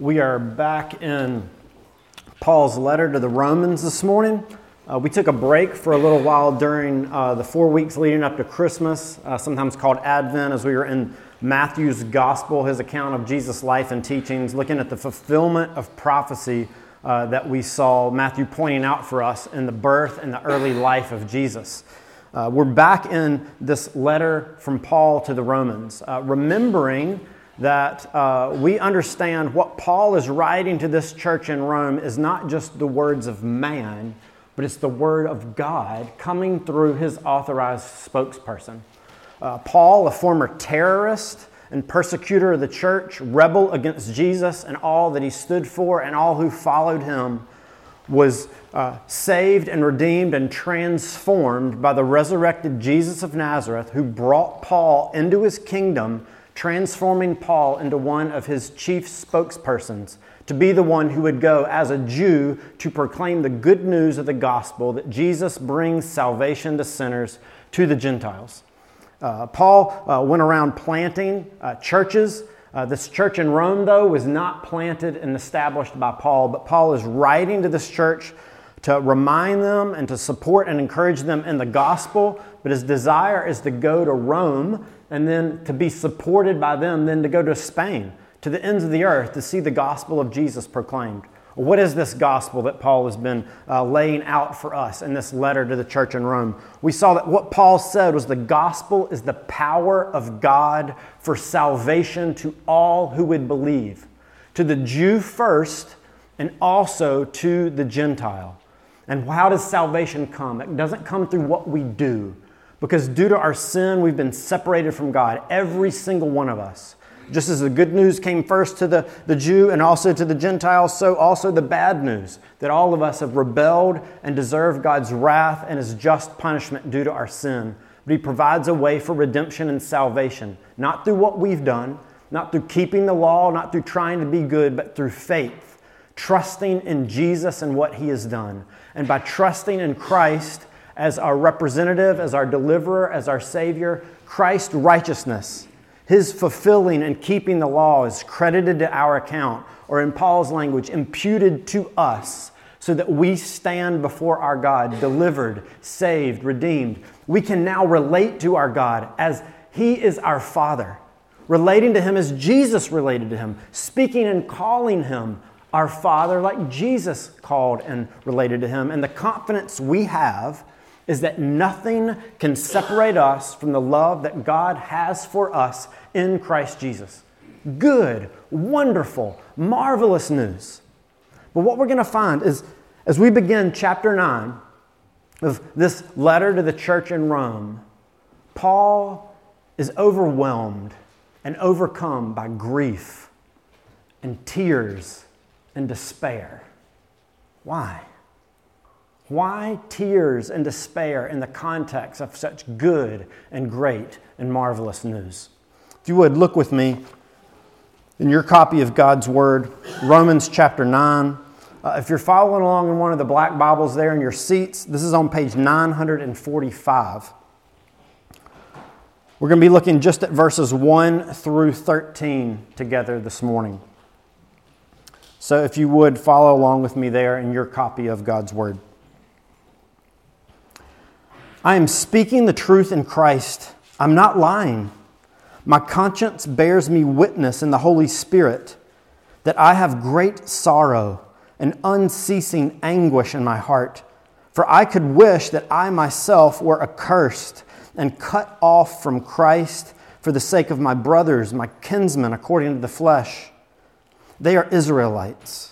We are back in Paul's letter to the Romans this morning. Uh, we took a break for a little while during uh, the four weeks leading up to Christmas, uh, sometimes called Advent, as we were in Matthew's gospel, his account of Jesus' life and teachings, looking at the fulfillment of prophecy uh, that we saw Matthew pointing out for us in the birth and the early life of Jesus. Uh, we're back in this letter from Paul to the Romans, uh, remembering that uh, we understand what Paul is writing to this church in Rome is not just the words of man, but it's the word of God coming through his authorized spokesperson. Uh, Paul, a former terrorist and persecutor of the church, rebel against Jesus and all that he stood for and all who followed him, was uh, saved and redeemed and transformed by the resurrected Jesus of Nazareth, who brought Paul into his kingdom transforming Paul into one of his chief spokespersons, to be the one who would go as a Jew to proclaim the good news of the gospel that Jesus brings salvation to sinners, to the Gentiles. Uh, Paul uh, went around planting uh, churches. Uh, this church in Rome, though, was not planted and established by Paul, but Paul is writing to this church to remind them and to support and encourage them in the gospel. But his desire is to go to Rome and then to be supported by them, then to go to Spain, to the ends of the earth, to see the gospel of Jesus proclaimed. What is this gospel that Paul has been uh, laying out for us in this letter to the church in Rome? We saw that what Paul said was the gospel is the power of God for salvation to all who would believe, to the Jew first, and also to the Gentile. And how does salvation come? It doesn't come through what we do, because due to our sin, we've been separated from God, every single one of us. Just as the good news came first to the, the Jew and also to the Gentiles, so also the bad news that all of us have rebelled and deserve God's wrath and his just punishment due to our sin. But he provides a way for redemption and salvation, not through what we've done, not through keeping the law, not through trying to be good, but through faith, trusting in Jesus and what he has done. And by trusting in Christ, as our representative, as our deliverer, as our Savior, Christ's righteousness, His fulfilling and keeping the law is credited to our account, or in Paul's language, imputed to us, so that we stand before our God, delivered, saved, redeemed. We can now relate to our God as He is our Father, relating to Him as Jesus related to Him, speaking and calling Him our Father like Jesus called and related to Him. And the confidence we have is that nothing can separate us from the love that God has for us in Christ Jesus. Good, wonderful, marvelous news. But what we're going to find is as we begin chapter 9 of this letter to the church in Rome, Paul is overwhelmed and overcome by grief and tears and despair. Why? Why tears and despair in the context of such good and great and marvelous news? If you would, look with me in your copy of God's Word, Romans chapter 9. Uh, if you're following along in one of the black Bibles there in your seats, this is on page 945. We're going to be looking just at verses 1 through 13 together this morning. So if you would follow along with me there in your copy of God's Word. I am speaking the truth in Christ. I'm not lying. My conscience bears me witness in the Holy Spirit that I have great sorrow and unceasing anguish in my heart. For I could wish that I myself were accursed and cut off from Christ for the sake of my brothers, my kinsmen according to the flesh. They are Israelites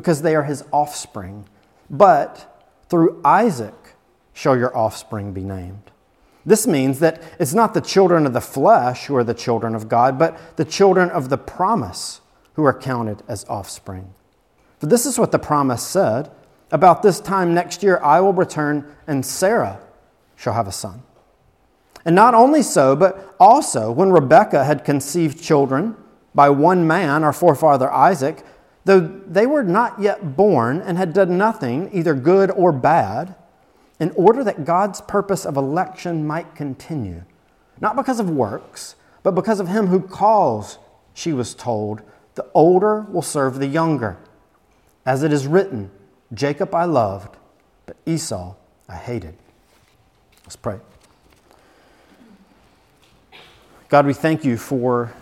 because they are his offspring, but through Isaac shall your offspring be named. This means that it's not the children of the flesh who are the children of God, but the children of the promise who are counted as offspring. For this is what the promise said About this time next year I will return, and Sarah shall have a son. And not only so, but also when Rebekah had conceived children by one man, our forefather Isaac, though they were not yet born and had done nothing, either good or bad, in order that God's purpose of election might continue, not because of works, but because of him who calls, she was told, the older will serve the younger. As it is written, Jacob I loved, but Esau I hated. Let's pray. God, we thank you for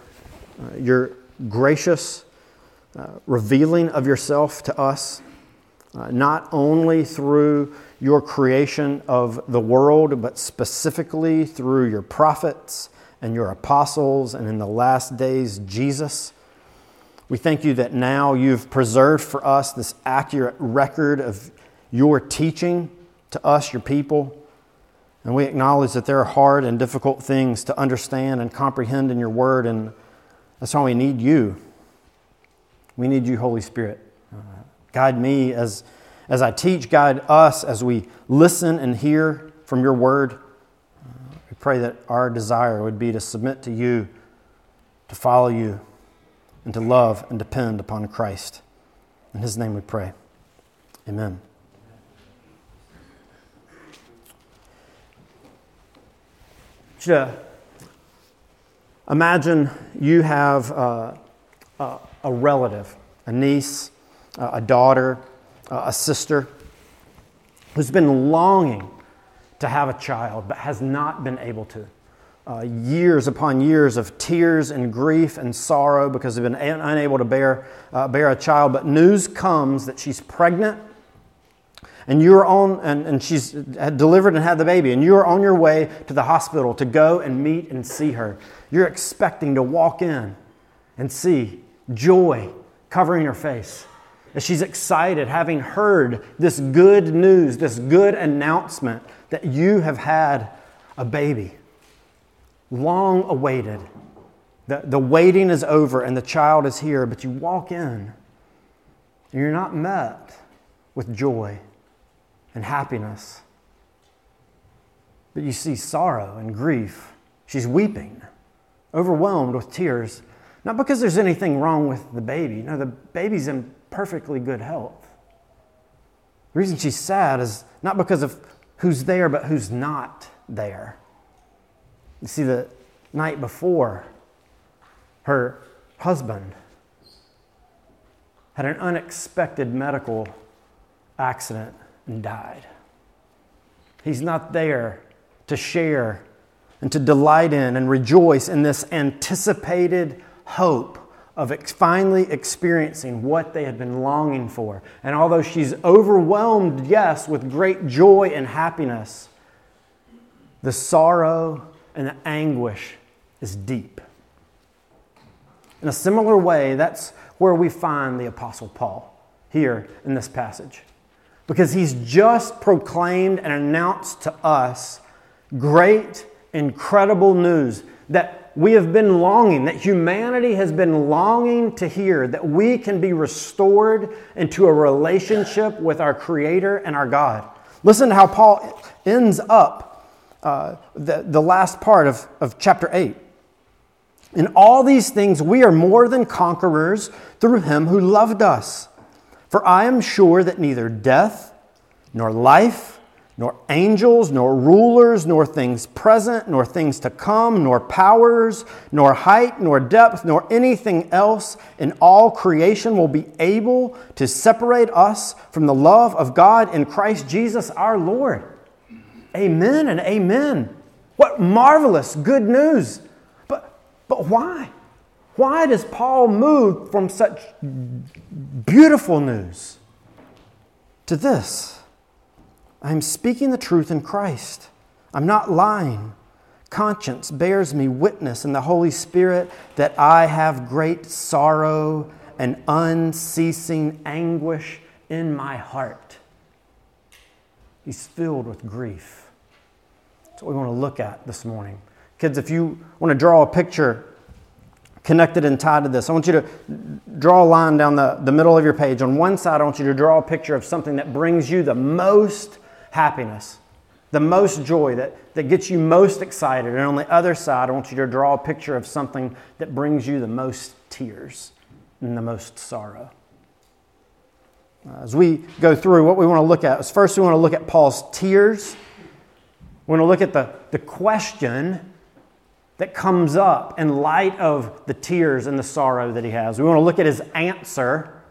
uh, your gracious uh, revealing of yourself to us, uh, not only through your creation of the world, but specifically through your prophets and your apostles, and in the last days, Jesus. We thank you that now you've preserved for us this accurate record of your teaching to us, your people. And we acknowledge that there are hard and difficult things to understand and comprehend in your word, and that's why we need you. We need you, Holy Spirit. Uh, guide me as, as I teach, guide us as we listen and hear from your word. Uh, we pray that our desire would be to submit to you, to follow you, and to love and depend upon Christ. In his name we pray. Amen. to imagine you have uh, uh, a relative, a niece, uh, a daughter, uh, a sister, who's been longing to have a child but has not been able to. Uh, years upon years of tears and grief and sorrow because they've been unable to bear, uh, bear a child. But news comes that she's pregnant and you're on, and, and she's had delivered and had the baby, and you're on your way to the hospital to go and meet and see her. You're expecting to walk in and see joy covering her face. As she's excited, having heard this good news, this good announcement that you have had a baby, long awaited. The, the waiting is over and the child is here, but you walk in and you're not met with joy and happiness. But you see sorrow and grief. She's weeping, overwhelmed with tears, not because there's anything wrong with the baby. No, the baby's in perfectly good health. The reason she's sad is not because of who's there, but who's not there. You see, the night before, her husband had an unexpected medical accident and died. He's not there to share and to delight in and rejoice in this anticipated hope of finally experiencing what they had been longing for. And although she's overwhelmed, yes, with great joy and happiness, the sorrow and the anguish is deep. In a similar way, that's where we find the Apostle Paul here in this passage because he's just proclaimed and announced to us great, incredible news that we have been longing, that humanity has been longing to hear, that we can be restored into a relationship with our Creator and our God. Listen to how Paul ends up uh, the, the last part of, of chapter 8. In all these things, we are more than conquerors through him who loved us. For I am sure that neither death, nor life, nor angels, nor rulers, nor things present, nor things to come, nor powers, nor height, nor depth, nor anything else in all creation will be able to separate us from the love of God in Christ Jesus our Lord. Amen and amen. What marvelous good news. But, but why? Why does Paul move from such beautiful news to this? I'm speaking the truth in Christ. I'm not lying. Conscience bears me witness in the Holy Spirit that I have great sorrow and unceasing anguish in my heart. He's filled with grief. That's what we want to look at this morning. Kids, if you want to draw a picture connected and tied to this. I want you to draw a line down the, the middle of your page. On one side, I want you to draw a picture of something that brings you the most happiness, the most joy, that, that gets you most excited. And on the other side, I want you to draw a picture of something that brings you the most tears and the most sorrow. As we go through, what we want to look at is first, we want to look at Paul's tears. We want to look at the, the question that comes up in light of the tears and the sorrow that he has. We want to look at his answer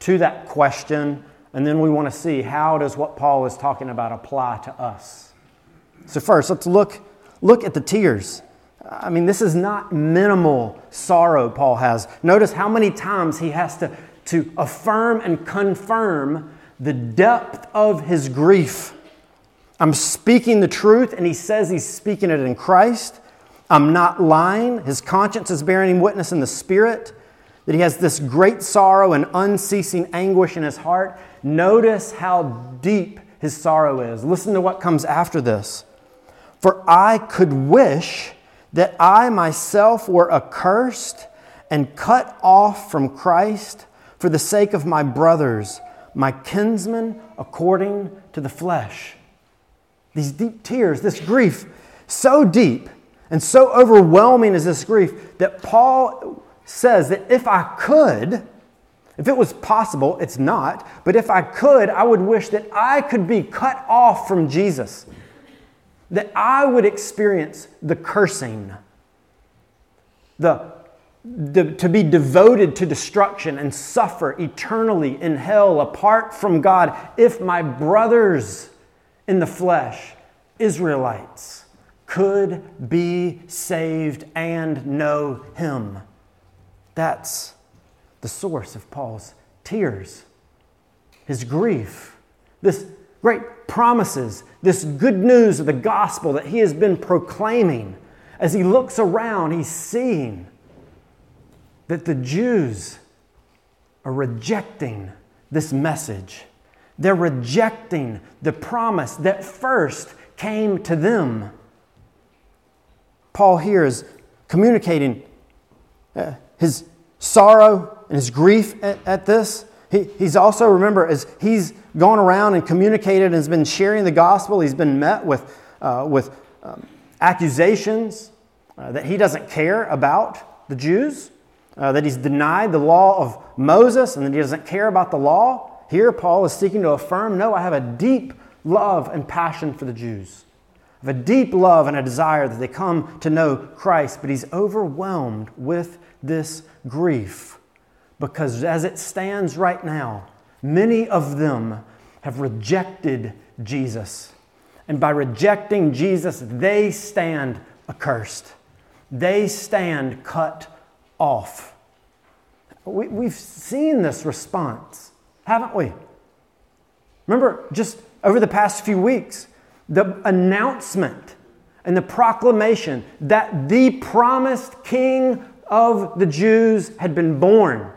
to that question, and then we want to see how does what Paul is talking about apply to us. So first, let's look, look at the tears. I mean, this is not minimal sorrow Paul has. Notice how many times he has to, to affirm and confirm the depth of his grief. I'm speaking the truth, and he says he's speaking it in Christ. I'm not lying. His conscience is bearing witness in the spirit that he has this great sorrow and unceasing anguish in his heart. Notice how deep his sorrow is. Listen to what comes after this. For I could wish that I myself were accursed and cut off from Christ for the sake of my brothers, my kinsmen according to the flesh. These deep tears, this grief, so deep and so overwhelming is this grief that Paul says that if I could, if it was possible, it's not, but if I could, I would wish that I could be cut off from Jesus. That I would experience the cursing, the, the, to be devoted to destruction and suffer eternally in hell apart from God if my brothers in the flesh, Israelites, could be saved and know Him. That's the source of Paul's tears, his grief, this great promises, this good news of the gospel that he has been proclaiming. As he looks around, he's seeing that the Jews are rejecting this message. They're rejecting the promise that first came to them. Paul here is communicating uh, his sorrow and his grief at, at this. He, he's also, remember, as he's gone around and communicated and has been sharing the gospel, he's been met with, uh, with um, accusations uh, that he doesn't care about the Jews, uh, that he's denied the law of Moses, and that he doesn't care about the law. Here, Paul is seeking to affirm no, I have a deep love and passion for the Jews. Have a deep love and a desire that they come to know Christ, but he's overwhelmed with this grief because as it stands right now, many of them have rejected Jesus. And by rejecting Jesus, they stand accursed. They stand cut off. We, we've seen this response, haven't we? Remember, just over the past few weeks, the announcement and the proclamation that the promised King of the Jews had been born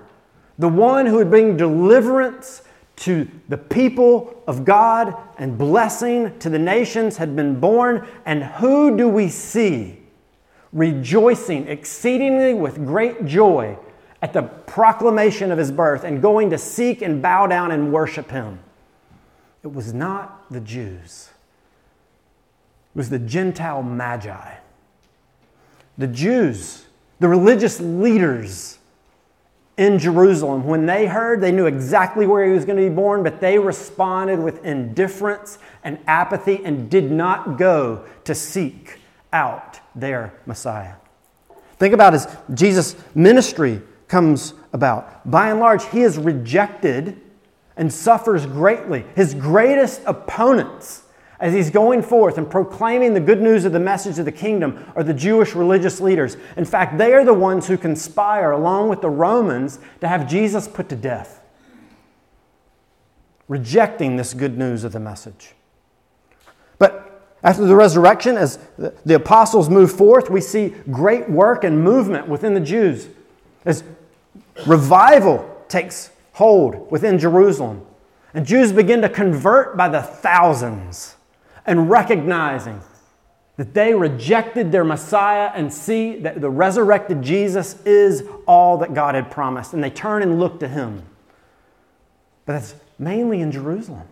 the one who would bring deliverance to the people of God and blessing to the nations had been born. And who do we see rejoicing exceedingly with great joy at the proclamation of his birth and going to seek and bow down and worship him? It was not the Jews, it was the Gentile magi. The Jews, the religious leaders, in Jerusalem. When they heard, they knew exactly where he was going to be born, but they responded with indifference and apathy and did not go to seek out their Messiah. Think about as Jesus' ministry comes about. By and large, he is rejected and suffers greatly. His greatest opponents as he's going forth and proclaiming the good news of the message of the kingdom are the Jewish religious leaders. In fact, they are the ones who conspire, along with the Romans, to have Jesus put to death, rejecting this good news of the message. But after the resurrection, as the apostles move forth, we see great work and movement within the Jews. As revival takes hold within Jerusalem, and Jews begin to convert by the thousands and recognizing that they rejected their Messiah and see that the resurrected Jesus is all that God had promised, and they turn and look to him. But that's mainly in Jerusalem.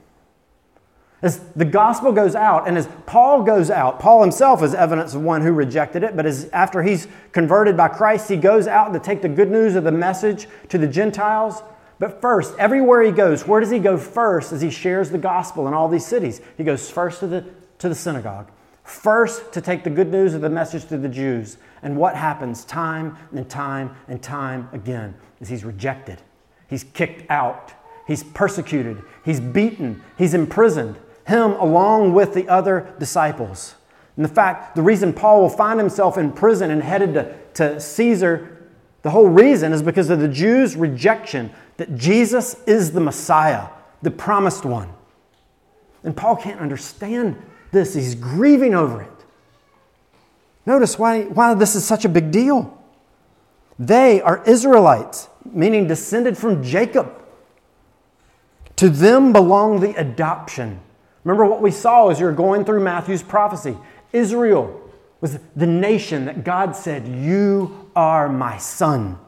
As the gospel goes out, and as Paul goes out, Paul himself is evidence of one who rejected it, but as after he's converted by Christ, he goes out to take the good news of the message to the Gentiles. But first, everywhere he goes, where does he go first as he shares the gospel in all these cities? He goes first to the, to the synagogue, first to take the good news of the message to the Jews. And what happens time and time and time again is he's rejected, he's kicked out, he's persecuted, he's beaten, he's imprisoned him along with the other disciples. And the fact, the reason Paul will find himself in prison and headed to, to Caesar, the whole reason is because of the Jews' rejection that Jesus is the Messiah, the promised one. And Paul can't understand this. He's grieving over it. Notice why, why this is such a big deal. They are Israelites, meaning descended from Jacob. To them belong the adoption Remember what we saw as you're going through Matthew's prophecy. Israel was the nation that God said, You are my son.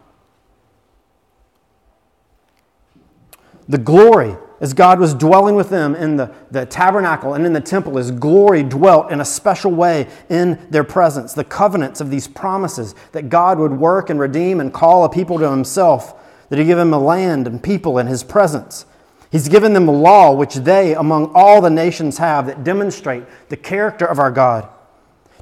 The glory, as God was dwelling with them in the, the tabernacle and in the temple, His glory dwelt in a special way in their presence. The covenants of these promises that God would work and redeem and call a people to Himself, that He'd give them a land and people in His presence. He's given them a law which they, among all the nations, have that demonstrate the character of our God.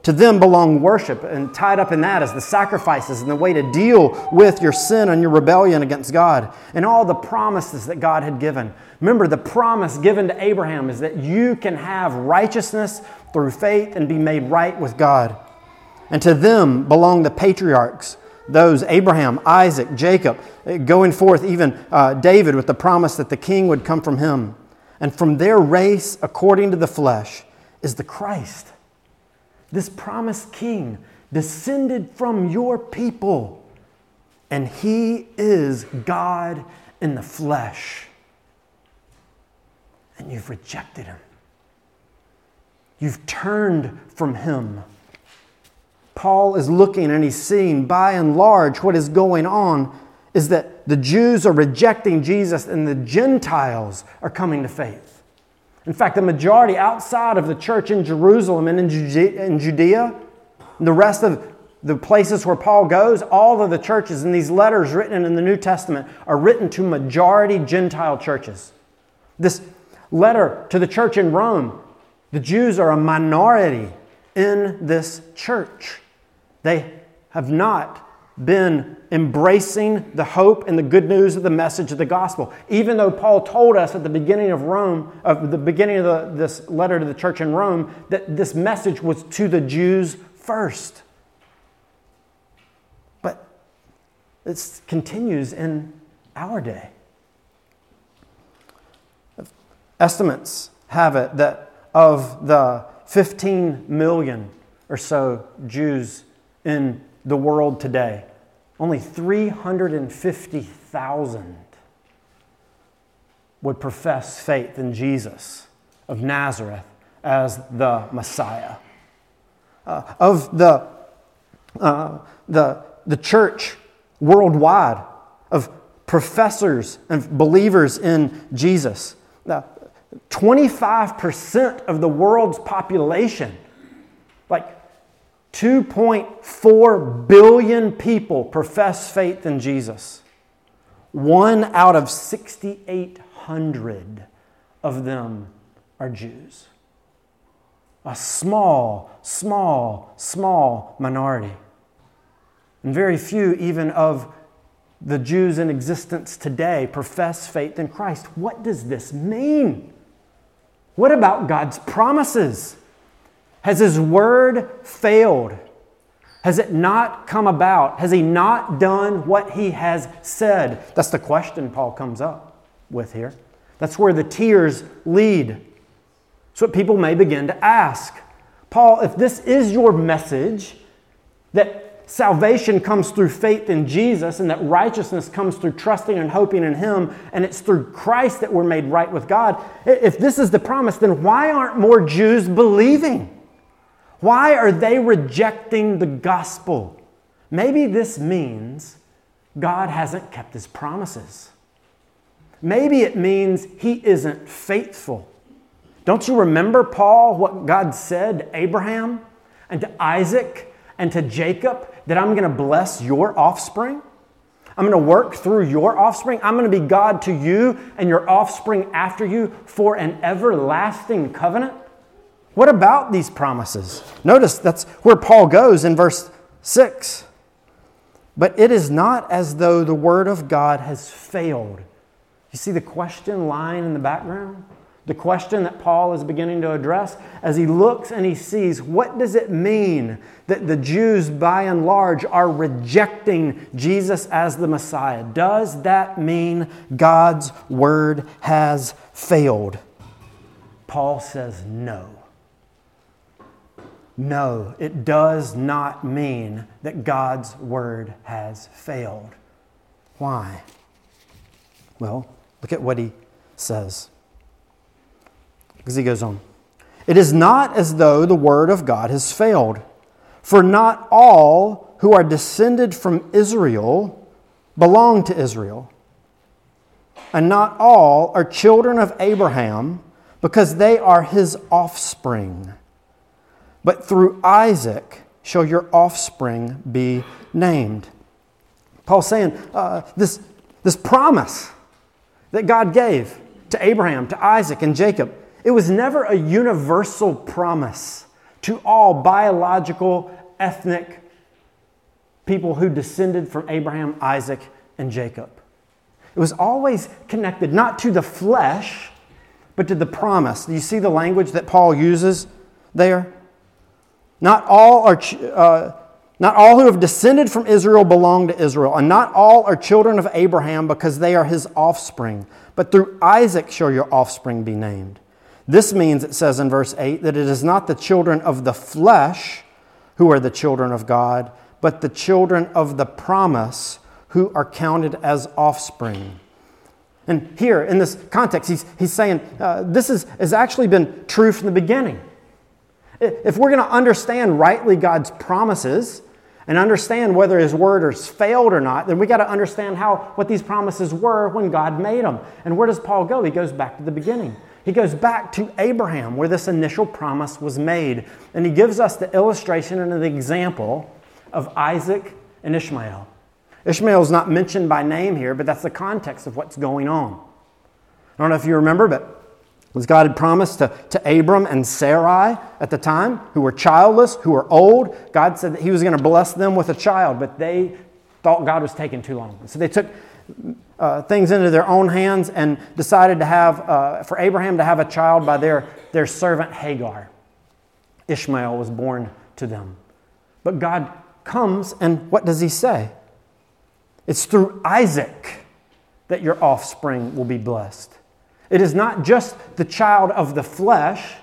To them belong worship, and tied up in that is the sacrifices and the way to deal with your sin and your rebellion against God, and all the promises that God had given. Remember, the promise given to Abraham is that you can have righteousness through faith and be made right with God. And to them belong the patriarchs those Abraham, Isaac, Jacob, eh, going forth, even uh, David, with the promise that the king would come from him. And from their race, according to the flesh, is the Christ. This promised king descended from your people, and he is God in the flesh. And you've rejected him, you've turned from him. Paul is looking and he's seeing by and large what is going on is that the Jews are rejecting Jesus and the Gentiles are coming to faith. In fact, the majority outside of the church in Jerusalem and in Judea, and the rest of the places where Paul goes, all of the churches in these letters written in the New Testament are written to majority Gentile churches. This letter to the church in Rome, the Jews are a minority in this church. They have not been embracing the hope and the good news of the message of the gospel. Even though Paul told us at the beginning of Rome, of the beginning of the, this letter to the church in Rome, that this message was to the Jews first. But it continues in our day. Estimates have it that of the 15 million or so Jews in the world today. Only 350,000 would profess faith in Jesus of Nazareth as the Messiah. Uh, of the, uh, the, the church worldwide, of professors and believers in Jesus, uh, 25% of the world's population, 2.4 billion people profess faith in Jesus. One out of 6,800 of them are Jews. A small, small, small minority. And very few, even of the Jews in existence today, profess faith in Christ. What does this mean? What about God's promises? Has His word failed? Has it not come about? Has He not done what He has said? That's the question Paul comes up with here. That's where the tears lead. That's what people may begin to ask. Paul, if this is your message, that salvation comes through faith in Jesus and that righteousness comes through trusting and hoping in Him, and it's through Christ that we're made right with God. If this is the promise, then why aren't more Jews believing? Why are they rejecting the gospel? Maybe this means God hasn't kept his promises. Maybe it means he isn't faithful. Don't you remember, Paul, what God said to Abraham and to Isaac and to Jacob that I'm going to bless your offspring? I'm going to work through your offspring. I'm going to be God to you and your offspring after you for an everlasting covenant. What about these promises? Notice that's where Paul goes in verse 6. But it is not as though the word of God has failed. You see the question lying in the background? The question that Paul is beginning to address as he looks and he sees what does it mean that the Jews by and large are rejecting Jesus as the Messiah? Does that mean God's word has failed? Paul says no. No, it does not mean that God's word has failed. Why? Well, look at what he says. Because he goes on. It is not as though the word of God has failed, for not all who are descended from Israel belong to Israel. And not all are children of Abraham because they are his offspring. But through Isaac shall your offspring be named. Paul's saying uh, this, this promise that God gave to Abraham, to Isaac, and Jacob, it was never a universal promise to all biological, ethnic people who descended from Abraham, Isaac, and Jacob. It was always connected not to the flesh, but to the promise. Do you see the language that Paul uses there? Not all are. Uh, not all who have descended from Israel belong to Israel, and not all are children of Abraham because they are his offspring. But through Isaac shall your offspring be named. This means, it says in verse 8, that it is not the children of the flesh who are the children of God, but the children of the promise who are counted as offspring. And here, in this context, he's, he's saying uh, this is, has actually been true from the beginning. If we're going to understand rightly God's promises and understand whether His word has failed or not, then we got to understand how what these promises were when God made them. And where does Paul go? He goes back to the beginning. He goes back to Abraham, where this initial promise was made. And he gives us the illustration and the example of Isaac and Ishmael. Ishmael is not mentioned by name here, but that's the context of what's going on. I don't know if you remember, but as God had promised to, to Abram and Sarai at the time, who were childless, who were old, God said that He was going to bless them with a child, but they thought God was taking too long. So they took uh, things into their own hands and decided to have, uh, for Abraham to have a child by their, their servant Hagar. Ishmael was born to them. But God comes, and what does He say? It's through Isaac that your offspring will be blessed. It is not just the child of the flesh,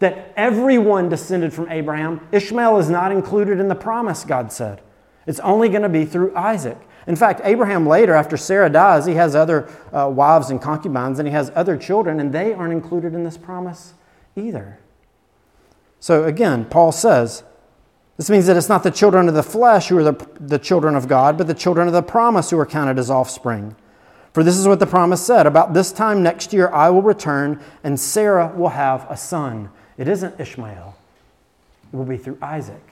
that everyone descended from Abraham. Ishmael is not included in the promise, God said. It's only going to be through Isaac. In fact, Abraham later, after Sarah dies, he has other uh, wives and concubines, and he has other children, and they aren't included in this promise either. So again, Paul says, this means that it's not the children of the flesh who are the, the children of God, but the children of the promise who are counted as offspring. For this is what the promise said About this time next year I will return, and Sarah will have a son. It isn't Ishmael, it will be through Isaac.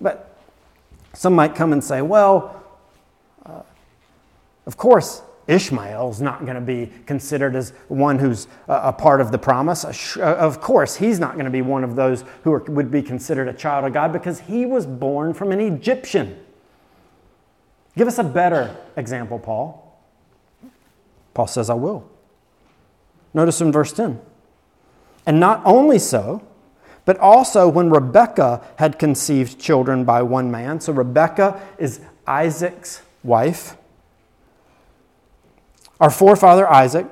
But some might come and say, well, uh, of course, Ishmael is not going to be considered as one who's a part of the promise. Uh, of course, he's not going to be one of those who would be considered a child of God because he was born from an Egyptian. Give us a better example, Paul. Paul says, I will. Notice in verse 10. And not only so, but also when Rebekah had conceived children by one man. So Rebekah is Isaac's wife. Our forefather Isaac,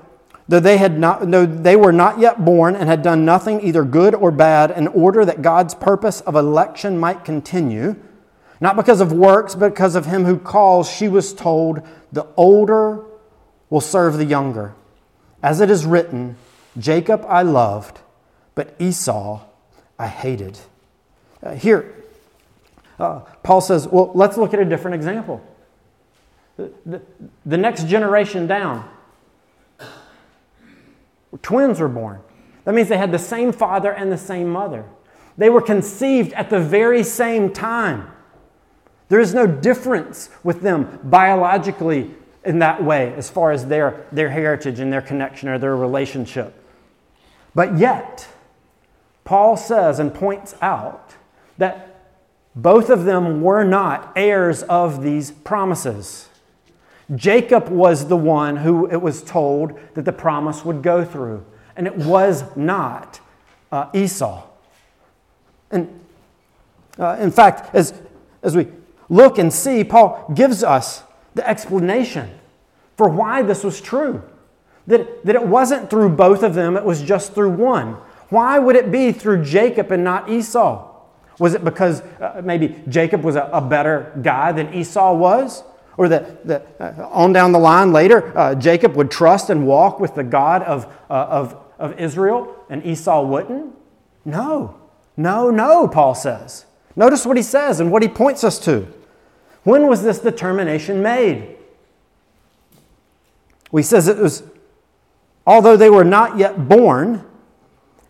though they, had not, though they were not yet born and had done nothing either good or bad, in order that God's purpose of election might continue, not because of works, but because of him who calls, she was told, The older will serve the younger. As it is written, Jacob I loved, but Esau I hated. uh, here, uh, Paul says, well, let's look at a different example. The, the, the next generation down, twins were born. That means they had the same father and the same mother. They were conceived at the very same time. There is no difference with them biologically in that way as far as their, their heritage and their connection or their relationship. But yet, Paul says and points out that both of them were not heirs of these promises. Jacob was the one who it was told that the promise would go through, and it was not uh, Esau. And uh, in fact, as, as we look and see, Paul gives us the explanation for why this was true. That, that it wasn't through both of them, it was just through one. Why would it be through Jacob and not Esau? Was it because uh, maybe Jacob was a, a, better guy than Esau was? Or that, that uh, on down the line later, uh, Jacob would trust and walk with the God of, uh, of, of Israel and Esau wouldn't? No, no, no, Paul says. Notice what he says and what he points us to. When was this determination made? Well, he says it was, although they were not yet born,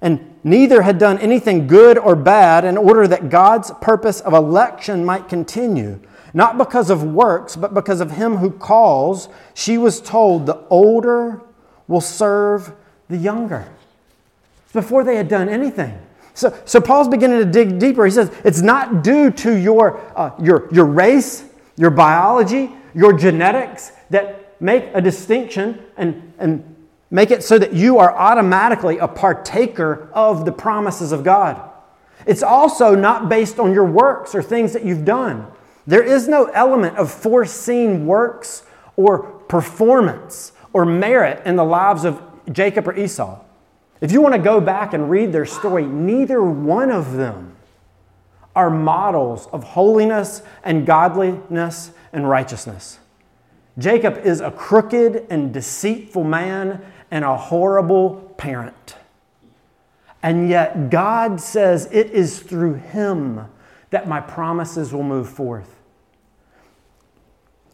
and neither had done anything good or bad, in order that God's purpose of election might continue. Not because of works, but because of him who calls, she was told, The older will serve the younger. Before they had done anything. So, so Paul's beginning to dig deeper. He says it's not due to your, uh, your, your race, your biology, your genetics that make a distinction and, and make it so that you are automatically a partaker of the promises of God. It's also not based on your works or things that you've done. There is no element of foreseen works or performance or merit in the lives of Jacob or Esau. If you want to go back and read their story, neither one of them are models of holiness and godliness and righteousness. Jacob is a crooked and deceitful man and a horrible parent. And yet, God says it is through him that my promises will move forth.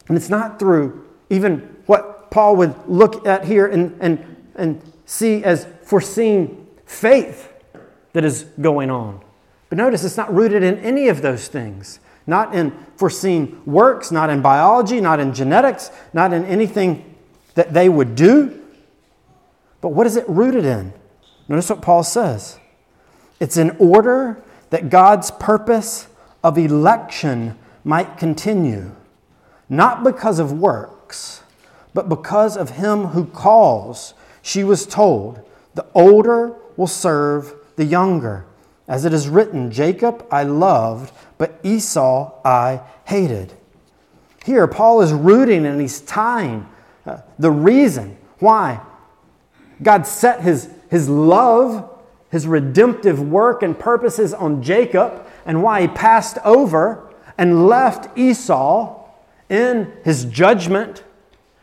And it's not through even what Paul would look at here and, and, and see as foreseeing faith that is going on. But notice it's not rooted in any of those things. Not in foreseen works, not in biology, not in genetics, not in anything that they would do. But what is it rooted in? Notice what Paul says. It's in order that God's purpose of election might continue, not because of works, but because of him who calls. She was told, the older will serve the younger. As it is written, Jacob I loved, but Esau I hated. Here, Paul is rooting and he's tying uh, the reason why God set his, his love, his redemptive work and purposes on Jacob, and why he passed over and left Esau in his judgment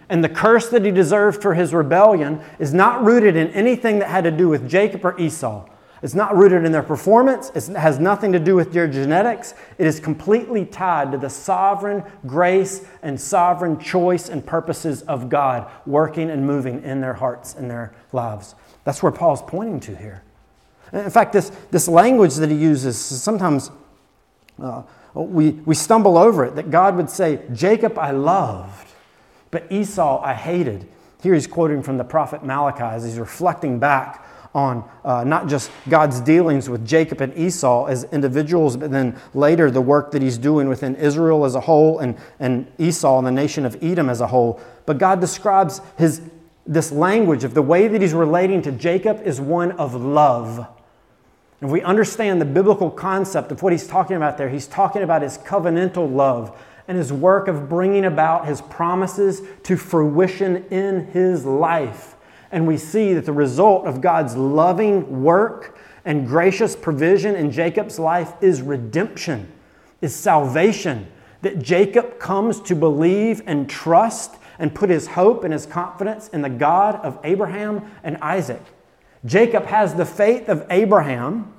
and the curse that he deserved for his rebellion is not rooted in anything that had to do with Jacob or Esau. It's not rooted in their performance. It has nothing to do with their genetics. It is completely tied to the sovereign grace and sovereign choice and purposes of God working and moving in their hearts and their lives. That's where Paul's pointing to here. In fact, this, this language that he uses, sometimes uh, we, we stumble over it, that God would say, Jacob I loved but Esau I hated. Here he's quoting from the prophet Malachi as he's reflecting back on uh, not just God's dealings with Jacob and Esau as individuals, but then later the work that he's doing within Israel as a whole and, and Esau and the nation of Edom as a whole. But God describes his, this language of the way that he's relating to Jacob is one of love. If we understand the biblical concept of what he's talking about there, he's talking about his covenantal love and his work of bringing about his promises to fruition in his life. And we see that the result of God's loving work and gracious provision in Jacob's life is redemption, is salvation. That Jacob comes to believe and trust and put his hope and his confidence in the God of Abraham and Isaac. Jacob has the faith of Abraham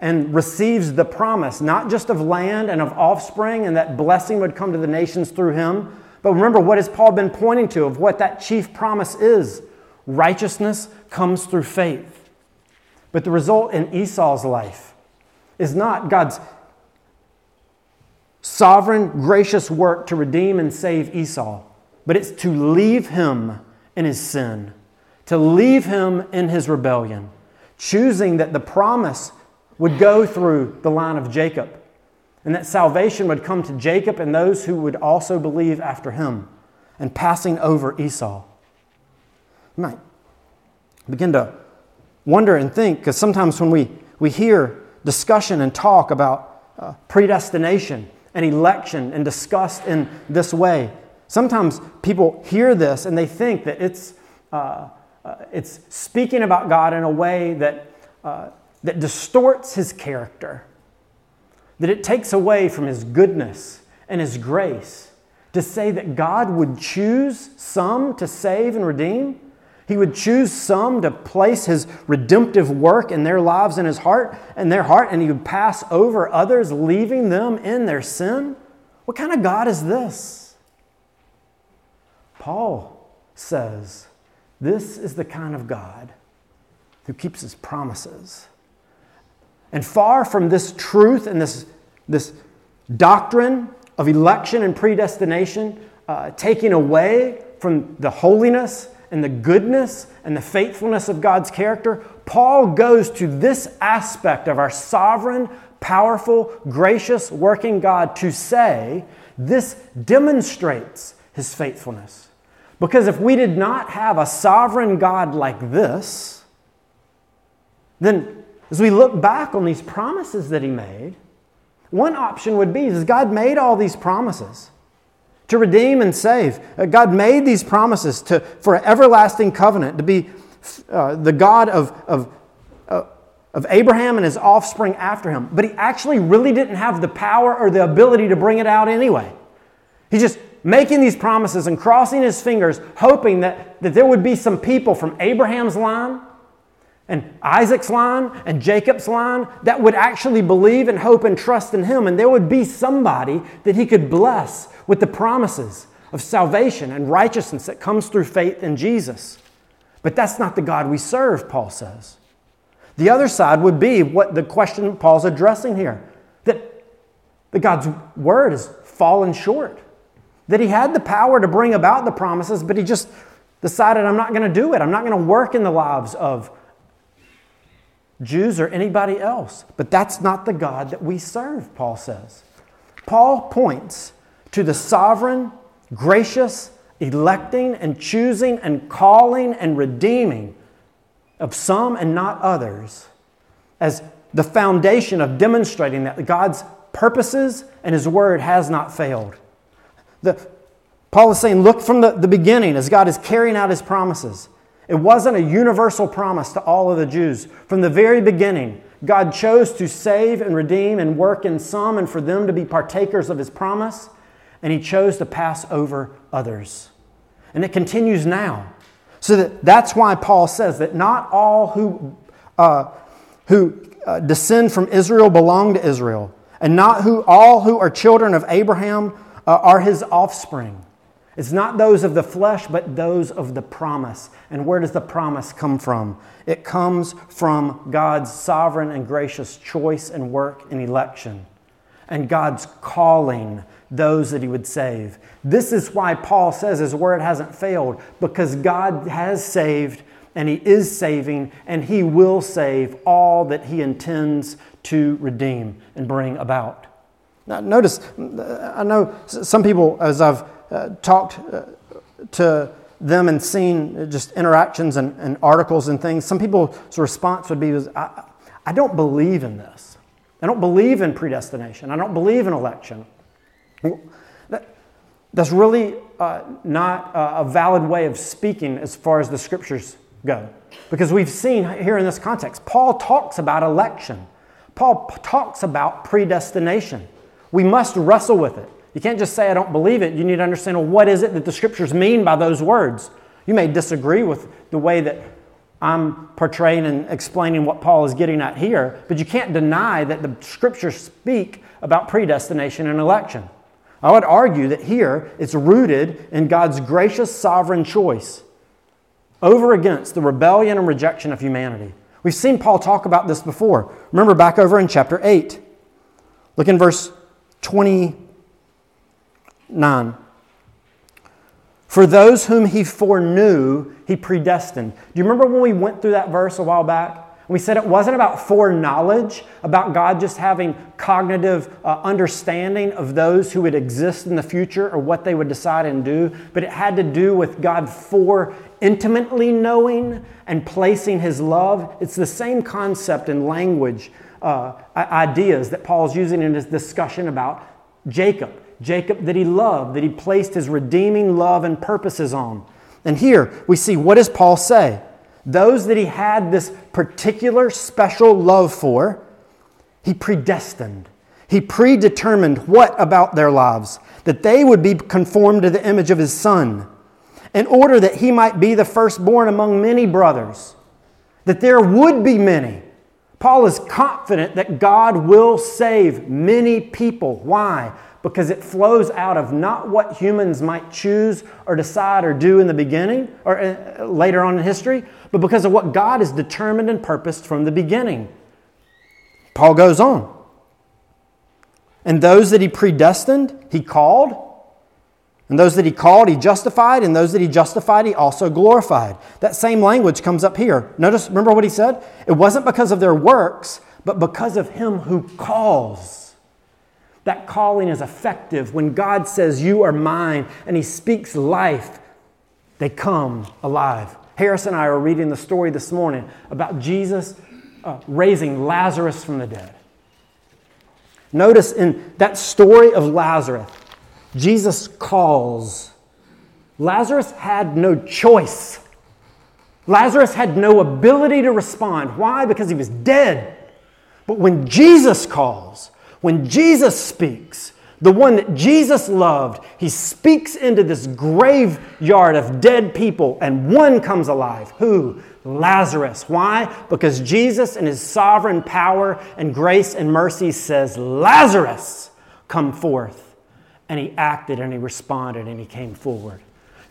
and receives the promise, not just of land and of offspring, and that blessing would come to the nations through him. But remember, what has Paul been pointing to of what that chief promise is? Righteousness comes through faith. But the result in Esau's life is not God's sovereign, gracious work to redeem and save Esau, but it's to leave him in his sin, to leave him in his rebellion, choosing that the promise would go through the line of Jacob, and that salvation would come to Jacob and those who would also believe after him, and passing over Esau. You might begin to wonder and think, because sometimes when we, we hear discussion and talk about uh, predestination and election and discussed in this way, sometimes people hear this and they think that it's, uh, uh, it's speaking about God in a way that uh, that distorts his character, that it takes away from his goodness and his grace to say that God would choose some to save and redeem. He would choose some to place his redemptive work in their lives and his heart and their heart, and he would pass over others, leaving them in their sin. What kind of God is this? Paul says, This is the kind of God who keeps his promises and far from this truth and this, this doctrine of election and predestination uh, taking away from the holiness and the goodness and the faithfulness of God's character, Paul goes to this aspect of our sovereign, powerful, gracious, working God to say this demonstrates his faithfulness. Because if we did not have a sovereign God like this, then as we look back on these promises that he made, one option would be is God made all these promises to redeem and save. Uh, God made these promises to, for an everlasting covenant, to be uh, the God of, of, uh, of Abraham and his offspring after him. But he actually really didn't have the power or the ability to bring it out anyway. He's just making these promises and crossing his fingers, hoping that, that there would be some people from Abraham's line and Isaac's line and Jacob's line that would actually believe and hope and trust in him. And there would be somebody that he could bless with the promises of salvation and righteousness that comes through faith in Jesus. But that's not the God we serve, Paul says. The other side would be what the question Paul's addressing here that, that God's word has fallen short. That he had the power to bring about the promises, but he just decided, I'm not going to do it. I'm not going to work in the lives of Jews or anybody else. But that's not the God that we serve, Paul says. Paul points to the sovereign, gracious, electing and choosing and calling and redeeming of some and not others as the foundation of demonstrating that God's purposes and His word has not failed. The, Paul is saying, look from the, the beginning as God is carrying out His promises. It wasn't a universal promise to all of the Jews. From the very beginning, God chose to save and redeem and work in some and for them to be partakers of his promise, and he chose to pass over others. And it continues now. So that, that's why Paul says that not all who, uh, who uh, descend from Israel belong to Israel, and not who, all who are children of Abraham uh, are his offspring. It's not those of the flesh, but those of the promise. And where does the promise come from? It comes from God's sovereign and gracious choice and work in election, and God's calling those that He would save. This is why Paul says His word hasn't failed, because God has saved, and He is saving, and He will save all that He intends to redeem and bring about. Now, notice, I know some people, as I've uh, talked uh, to them and seen just interactions and, and, articles and things, some people's response would be, I, I don't believe in this. I don't believe in predestination. I don't believe in election. That, that's really uh, not a valid way of speaking as far as the scriptures go. Because we've seen here in this context, Paul talks about election, Paul talks about predestination. We must wrestle with it. You can't just say, I don't believe it. You need to understand well, what is it that the scriptures mean by those words. You may disagree with the way that I'm portraying and explaining what Paul is getting at here, but you can't deny that the scriptures speak about predestination and election. I would argue that here it's rooted in God's gracious sovereign choice over against the rebellion and rejection of humanity. We've seen Paul talk about this before. Remember back over in chapter 8. Look in verse 29. For those whom he foreknew, he predestined. Do you remember when we went through that verse a while back? We said it wasn't about foreknowledge, about God just having cognitive uh, understanding of those who would exist in the future or what they would decide and do, but it had to do with God for intimately knowing and placing his love. It's the same concept and language, uh, ideas that Paul's using in his discussion about Jacob. Jacob that he loved, that he placed his redeeming love and purposes on. And here we see what does Paul say? Those that he had this particular special love for, he predestined. He predetermined what about their lives? That they would be conformed to the image of his son, in order that he might be the firstborn among many brothers, that there would be many. Paul is confident that God will save many people. Why? Because it flows out of not what humans might choose or decide or do in the beginning or uh, later on in history, but because of what God has determined and purposed from the beginning. Paul goes on. And those that he predestined, he called. And those that he called, he justified. And those that he justified, he also glorified. That same language comes up here. Notice, remember what he said? It wasn't because of their works, but because of him who calls. That calling is effective when God says, You are mine, and He speaks life, they come alive. Harris and I are reading the story this morning about Jesus uh, raising Lazarus from the dead. Notice in that story of Lazarus, Jesus calls. Lazarus had no choice. Lazarus had no ability to respond. Why? Because he was dead. But when Jesus calls, when Jesus speaks, the one that Jesus loved, he speaks into this graveyard of dead people, and one comes alive. Who? Lazarus. Why? Because Jesus, in his sovereign power and grace and mercy, says, Lazarus, come forth. And he acted and he responded and he came forward.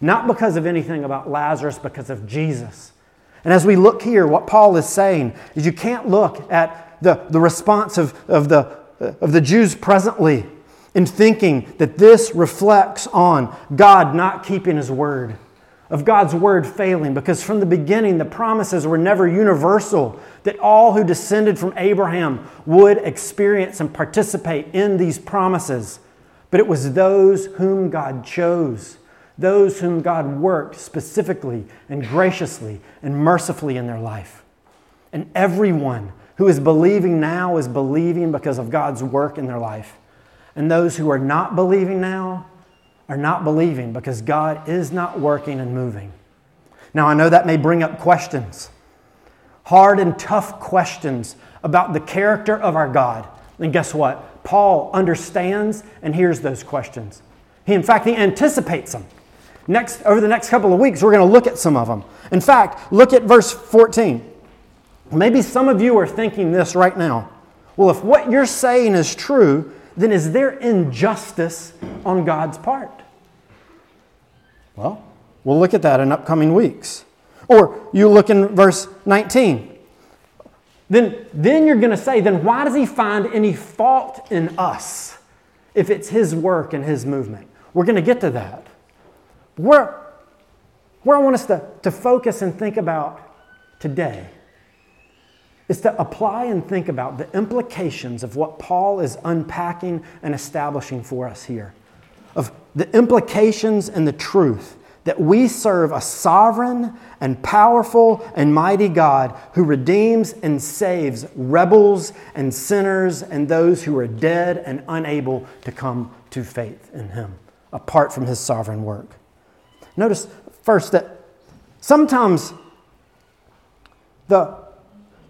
Not because of anything about Lazarus, because of Jesus. And as we look here, what Paul is saying is you can't look at the, the response of, of the of the Jews presently in thinking that this reflects on God not keeping his word, of God's word failing, because from the beginning the promises were never universal, that all who descended from Abraham would experience and participate in these promises. But it was those whom God chose, those whom God worked specifically and graciously and mercifully in their life. And everyone who is believing now is believing because of God's work in their life. And those who are not believing now are not believing because God is not working and moving. Now, I know that may bring up questions, hard and tough questions about the character of our God. And guess what? Paul understands and hears those questions. He, in fact, he anticipates them. Next, over the next couple of weeks, we're going to look at some of them. In fact, look at verse 14. Maybe some of you are thinking this right now. Well, if what you're saying is true, then is there injustice on God's part? Well, we'll look at that in upcoming weeks. Or you look in verse 19. Then, then you're going to say, then why does he find any fault in us if it's his work and his movement? We're going to get to that. Where, where I want us to, to focus and think about today is to apply and think about the implications of what Paul is unpacking and establishing for us here. Of the implications and the truth that we serve a sovereign and powerful and mighty God who redeems and saves rebels and sinners and those who are dead and unable to come to faith in Him apart from His sovereign work. Notice first that sometimes the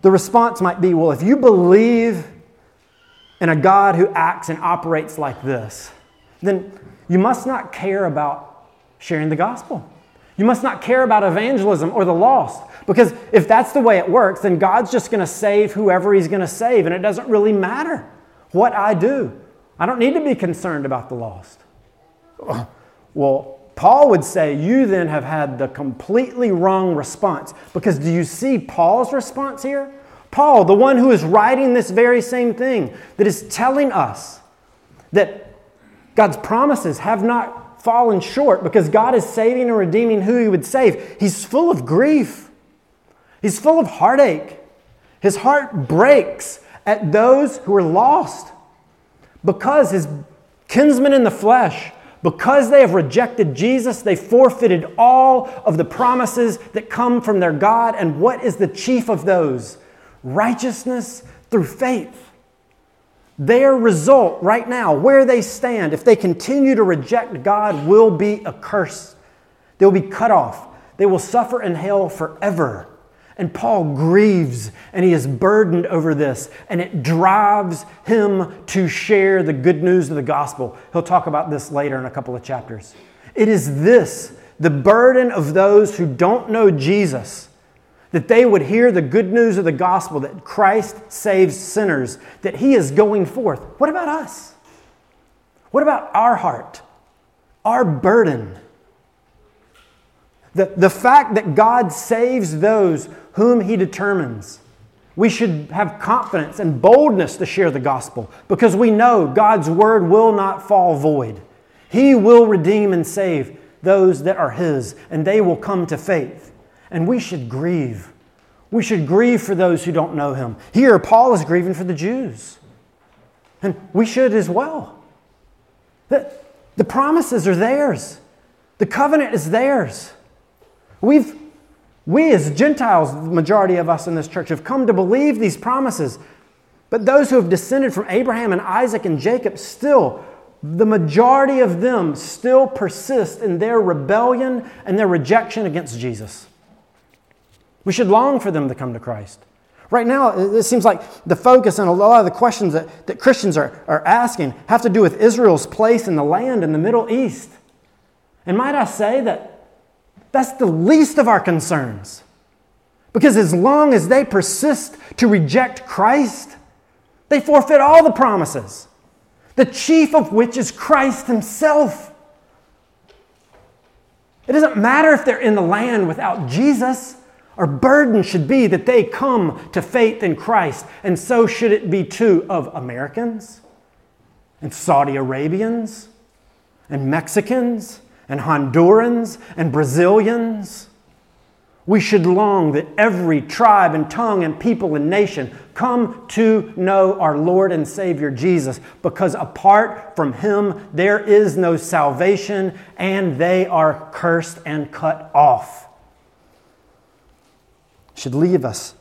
the response might be well, if you believe in a God who acts and operates like this, then you must not care about sharing the gospel. You must not care about evangelism or the lost. Because if that's the way it works, then God's just going to save whoever He's going to save, and it doesn't really matter what I do. I don't need to be concerned about the lost. Well, Paul would say you then have had the completely wrong response. Because do you see Paul's response here? Paul, the one who is writing this very same thing, that is telling us that God's promises have not fallen short because God is saving and redeeming who He would save. He's full of grief, He's full of heartache. His heart breaks at those who are lost because His kinsmen in the flesh because they have rejected Jesus, they forfeited all of the promises that come from their God. And what is the chief of those? Righteousness through faith. Their result right now, where they stand, if they continue to reject God, will be a curse. They'll be cut off. They will suffer in hell forever. And Paul grieves and he is burdened over this, and it drives him to share the good news of the gospel. He'll talk about this later in a couple of chapters. It is this, the burden of those who don't know Jesus, that they would hear the good news of the gospel that Christ saves sinners, that he is going forth. What about us? What about our heart, our burden? The, the fact that God saves those whom He determines. We should have confidence and boldness to share the gospel because we know God's word will not fall void. He will redeem and save those that are His, and they will come to faith. And we should grieve. We should grieve for those who don't know Him. Here, Paul is grieving for the Jews, and we should as well. The, the promises are theirs, the covenant is theirs. We've, we as Gentiles, the majority of us in this church, have come to believe these promises. But those who have descended from Abraham and Isaac and Jacob still, the majority of them still persist in their rebellion and their rejection against Jesus. We should long for them to come to Christ. Right now, it seems like the focus and a lot of the questions that, that Christians are, are asking have to do with Israel's place in the land in the Middle East. And might I say that that's the least of our concerns. Because as long as they persist to reject Christ, they forfeit all the promises, the chief of which is Christ Himself. It doesn't matter if they're in the land without Jesus. Our burden should be that they come to faith in Christ, and so should it be too of Americans and Saudi Arabians and Mexicans and Hondurans and Brazilians. We should long that every tribe and tongue and people and nation come to know our Lord and Savior Jesus because apart from Him there is no salvation and they are cursed and cut off. Should leave us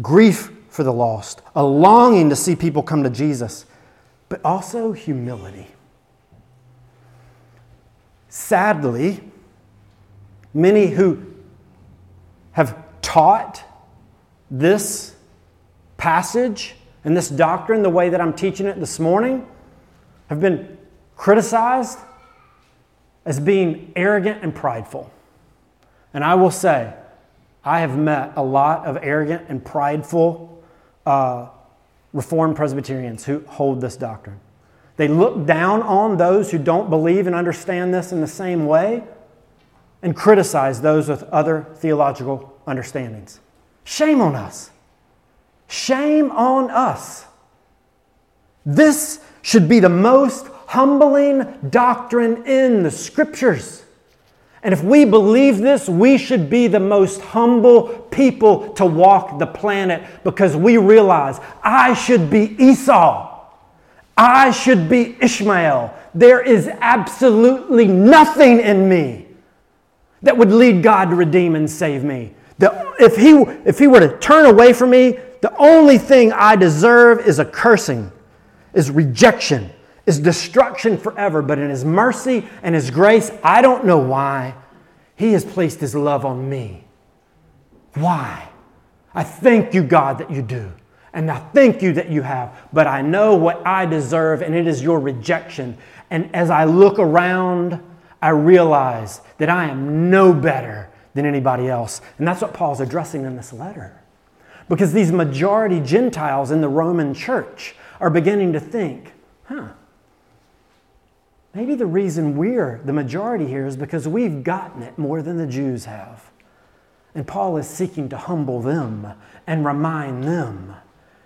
grief for the lost, a longing to see people come to Jesus, but also humility. Sadly, many who have taught this passage and this doctrine the way that I'm teaching it this morning have been criticized as being arrogant and prideful. And I will say, I have met a lot of arrogant and prideful uh, Reformed Presbyterians who hold this doctrine. They look down on those who don't believe and understand this in the same way and criticize those with other theological understandings. Shame on us. Shame on us. This should be the most humbling doctrine in the scriptures. And if we believe this, we should be the most humble people to walk the planet because we realize I should be Esau. I should be Ishmael. There is absolutely nothing in me that would lead God to redeem and save me. The, if, he, if he were to turn away from me, the only thing I deserve is a cursing, is rejection, is destruction forever. But in His mercy and His grace, I don't know why, He has placed His love on me. Why? I thank you, God, that you do. And I thank you that you have, but I know what I deserve, and it is your rejection. And as I look around, I realize that I am no better than anybody else. And that's what Paul's addressing in this letter. Because these majority Gentiles in the Roman church are beginning to think, huh, maybe the reason we're the majority here is because we've gotten it more than the Jews have. And Paul is seeking to humble them and remind them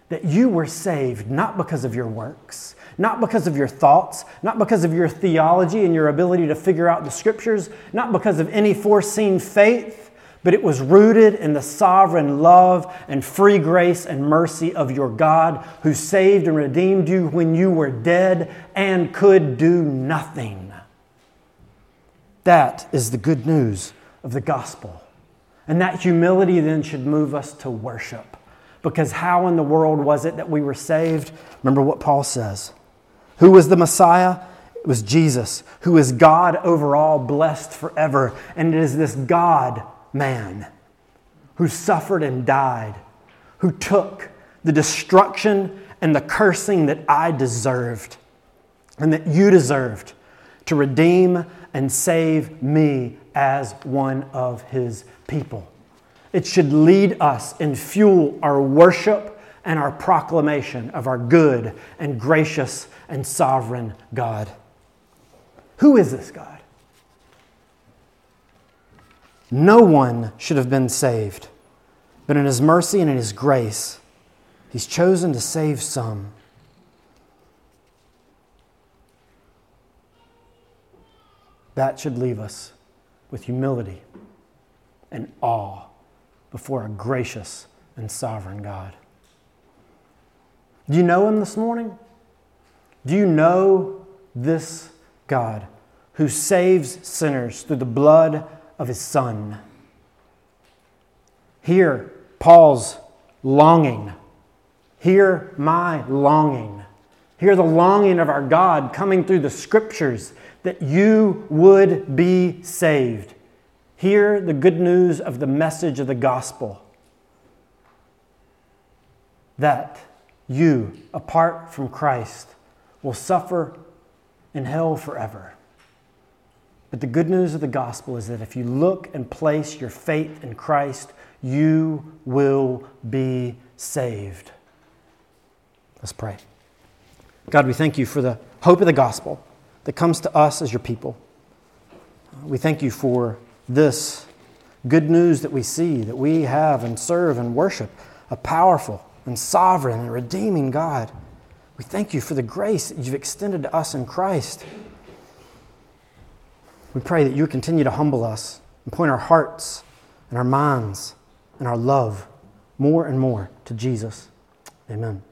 that you were saved not because of your works, not because of your thoughts, not because of your theology and your ability to figure out the scriptures, not because of any foreseen faith, but it was rooted in the sovereign love and free grace and mercy of your God who saved and redeemed you when you were dead and could do nothing. That is the good news of the gospel. And that humility then should move us to worship. Because how in the world was it that we were saved? Remember what Paul says. Who was the Messiah? It was Jesus, who is God over all, blessed forever. And it is this God man who suffered and died, who took the destruction and the cursing that I deserved and that you deserved to redeem and save me as one of his people. It should lead us and fuel our worship and our proclamation of our good and gracious and sovereign God. Who is this God? No one should have been saved, but in His mercy and in His grace, He's chosen to save some. That should leave us with humility and awe before a gracious and sovereign God. Do you know him this morning? Do you know this God who saves sinners through the blood of his Son? Hear Paul's longing. Hear my longing. Hear the longing of our God coming through the scriptures that you would be saved. Hear the good news of the message of the gospel that you, apart from Christ, will suffer in hell forever. But the good news of the gospel is that if you look and place your faith in Christ, you will be saved. Let's pray. God, we thank you for the hope of the gospel that comes to us as your people. We thank you for this good news that we see, that we have and serve and worship a powerful and sovereign and redeeming God. We thank you for the grace that you've extended to us in Christ. We pray that you continue to humble us and point our hearts and our minds and our love more and more to Jesus. Amen.